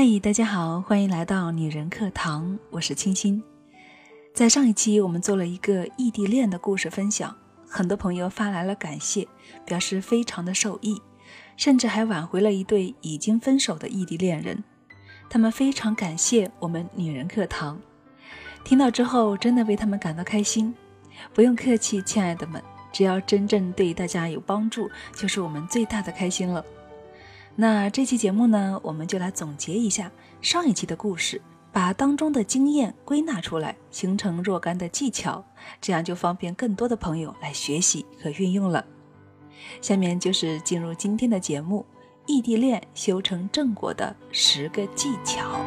嗨，大家好，欢迎来到女人课堂，我是清新。在上一期我们做了一个异地恋的故事分享，很多朋友发来了感谢，表示非常的受益，甚至还挽回了一对已经分手的异地恋人。他们非常感谢我们女人课堂，听到之后真的为他们感到开心。不用客气，亲爱的们，只要真正对大家有帮助，就是我们最大的开心了。那这期节目呢，我们就来总结一下上一期的故事，把当中的经验归纳出来，形成若干的技巧，这样就方便更多的朋友来学习和运用了。下面就是进入今天的节目，异地恋修成正果的十个技巧。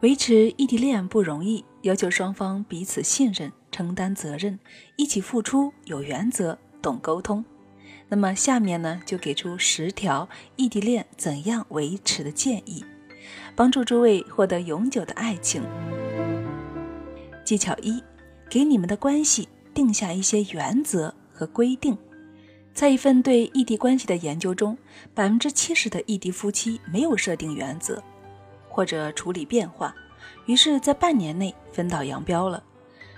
维持异地恋不容易，要求双方彼此信任、承担责任、一起付出、有原则。懂沟通，那么下面呢就给出十条异地恋怎样维持的建议，帮助诸位获得永久的爱情。技巧一，给你们的关系定下一些原则和规定。在一份对异地关系的研究中，百分之七十的异地夫妻没有设定原则，或者处理变化，于是，在半年内分道扬镳了。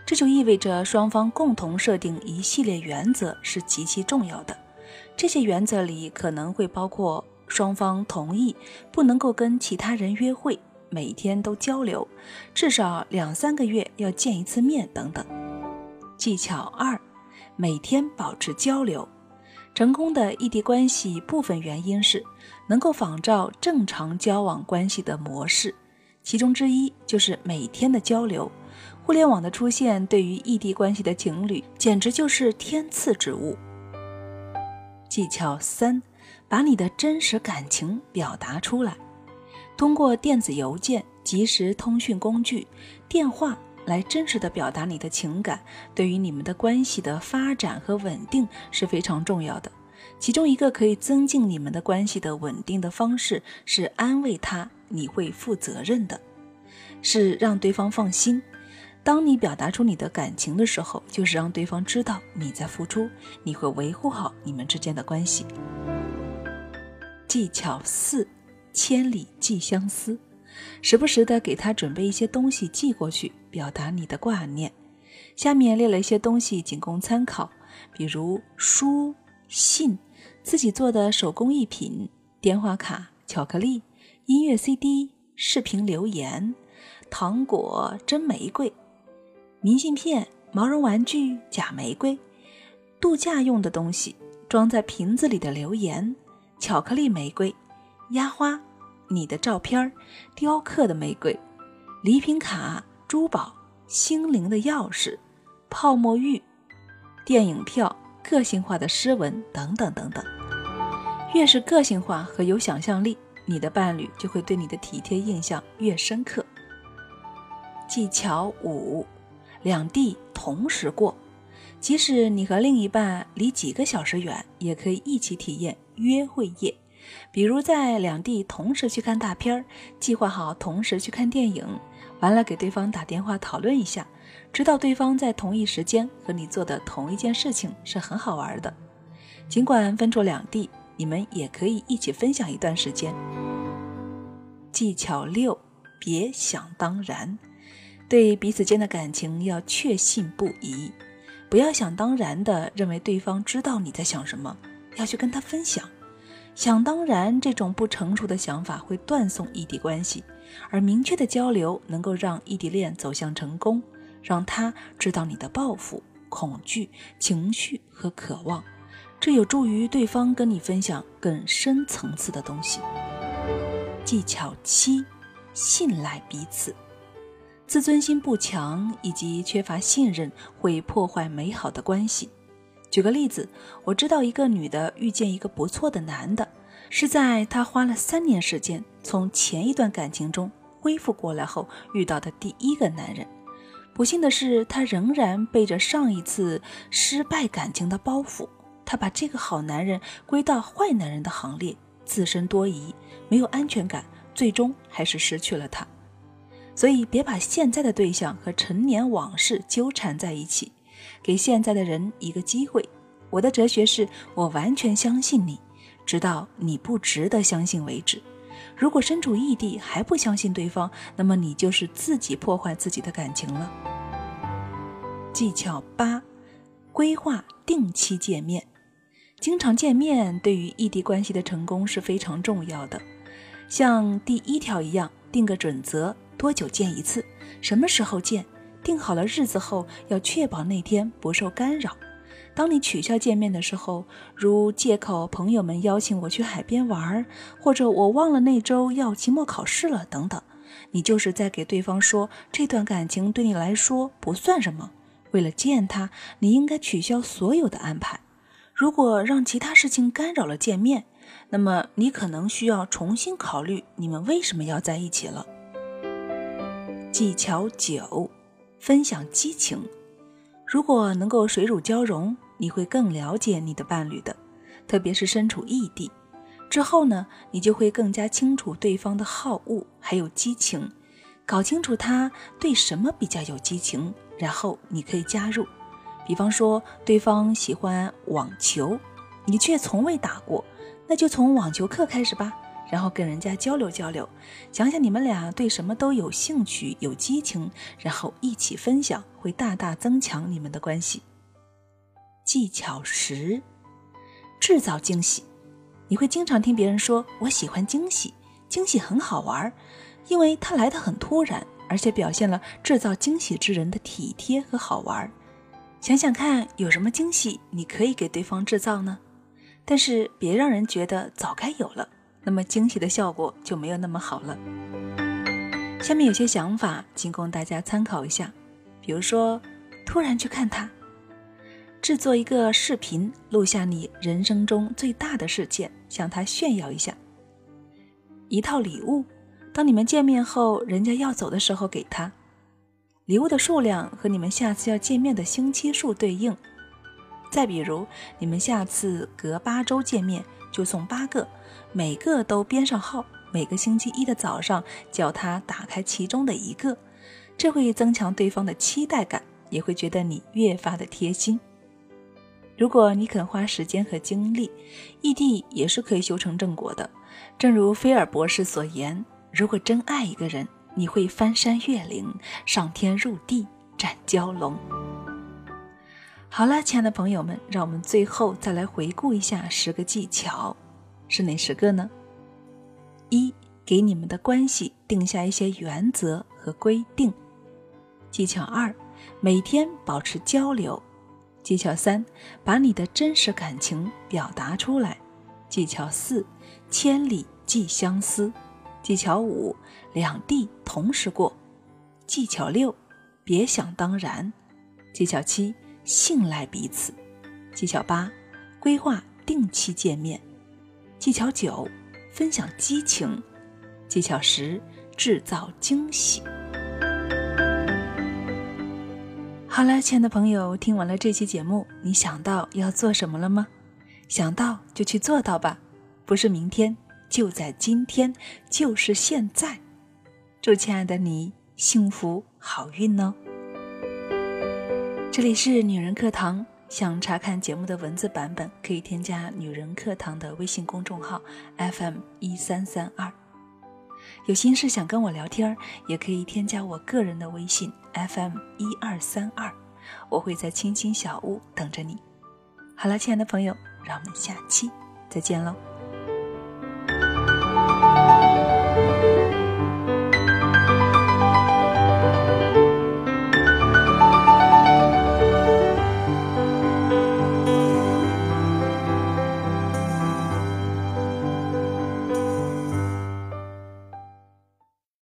这就意味着双方共同设定一系列原则是极其重要的。这些原则里可能会包括双方同意不能够跟其他人约会，每天都交流，至少两三个月要见一次面等等。技巧二：每天保持交流。成功的异地关系部分原因是能够仿照正常交往关系的模式，其中之一就是每天的交流。互联网的出现对于异地关系的情侣简直就是天赐之物。技巧三，把你的真实感情表达出来，通过电子邮件、即时通讯工具、电话来真实的表达你的情感，对于你们的关系的发展和稳定是非常重要的。其中一个可以增进你们的关系的稳定的方式是安慰他，你会负责任的，是让对方放心。当你表达出你的感情的时候，就是让对方知道你在付出，你会维护好你们之间的关系。技巧四：千里寄相思，时不时的给他准备一些东西寄过去，表达你的挂念。下面列了一些东西，仅供参考，比如书、信、自己做的手工艺品、电话卡、巧克力、音乐 CD、视频留言、糖果、真玫瑰。明信片、毛绒玩具、假玫瑰、度假用的东西、装在瓶子里的留言、巧克力玫瑰、压花、你的照片、雕刻的玫瑰、礼品卡、珠宝、心灵的钥匙、泡沫浴、电影票、个性化的诗文等等等等。越是个性化和有想象力，你的伴侣就会对你的体贴印象越深刻。技巧五。两地同时过，即使你和另一半离几个小时远，也可以一起体验约会夜。比如在两地同时去看大片儿，计划好同时去看电影，完了给对方打电话讨论一下，知道对方在同一时间和你做的同一件事情是很好玩的。尽管分住两地，你们也可以一起分享一段时间。技巧六：别想当然。对彼此间的感情要确信不疑，不要想当然的认为对方知道你在想什么，要去跟他分享。想当然这种不成熟的想法会断送异地关系，而明确的交流能够让异地恋走向成功，让他知道你的抱负、恐惧、情绪和渴望，这有助于对方跟你分享更深层次的东西。技巧七：信赖彼此。自尊心不强以及缺乏信任会破坏美好的关系。举个例子，我知道一个女的遇见一个不错的男的，是在她花了三年时间从前一段感情中恢复过来后遇到的第一个男人。不幸的是，她仍然背着上一次失败感情的包袱，她把这个好男人归到坏男人的行列，自身多疑，没有安全感，最终还是失去了他。所以，别把现在的对象和陈年往事纠缠在一起，给现在的人一个机会。我的哲学是：我完全相信你，直到你不值得相信为止。如果身处异地还不相信对方，那么你就是自己破坏自己的感情了。技巧八：规划定期见面。经常见面对于异地关系的成功是非常重要的。像第一条一样，定个准则：多久见一次，什么时候见。定好了日子后，要确保那天不受干扰。当你取消见面的时候，如借口朋友们邀请我去海边玩，或者我忘了那周要期末考试了等等，你就是在给对方说这段感情对你来说不算什么。为了见他，你应该取消所有的安排。如果让其他事情干扰了见面，那么你可能需要重新考虑你们为什么要在一起了。技巧九：分享激情。如果能够水乳交融。你会更了解你的伴侣的，特别是身处异地之后呢，你就会更加清楚对方的好恶还有激情，搞清楚他对什么比较有激情，然后你可以加入。比方说，对方喜欢网球，你却从未打过，那就从网球课开始吧，然后跟人家交流交流，想想你们俩对什么都有兴趣、有激情，然后一起分享，会大大增强你们的关系。技巧十，制造惊喜。你会经常听别人说：“我喜欢惊喜，惊喜很好玩，因为它来得很突然，而且表现了制造惊喜之人的体贴和好玩。”想想看，有什么惊喜你可以给对方制造呢？但是别让人觉得早该有了，那么惊喜的效果就没有那么好了。下面有些想法，仅供大家参考一下。比如说，突然去看他。制作一个视频，录下你人生中最大的事件，向他炫耀一下。一套礼物，当你们见面后，人家要走的时候给他。礼物的数量和你们下次要见面的星期数对应。再比如，你们下次隔八周见面，就送八个，每个都编上号。每个星期一的早上，叫他打开其中的一个，这会增强对方的期待感，也会觉得你越发的贴心。如果你肯花时间和精力，异地也是可以修成正果的。正如菲尔博士所言：“如果真爱一个人，你会翻山越岭、上天入地、斩蛟龙。”好了，亲爱的朋友们，让我们最后再来回顾一下十个技巧，是哪十个呢？一，给你们的关系定下一些原则和规定。技巧二，每天保持交流。技巧三，把你的真实感情表达出来。技巧四，千里寄相思。技巧五，两地同时过。技巧六，别想当然。技巧七，信赖彼此。技巧八，规划定期见面。技巧九，分享激情。技巧十，制造惊喜。好了，亲爱的朋友，听完了这期节目，你想到要做什么了吗？想到就去做到吧，不是明天，就在今天，就是现在。祝亲爱的你幸福好运哦！这里是女人课堂，想查看节目的文字版本，可以添加女人课堂的微信公众号 FM 一三三二。有心事想跟我聊天，也可以添加我个人的微信 FM 一二三二，我会在青青小屋等着你。好了，亲爱的朋友，让我们下期再见喽。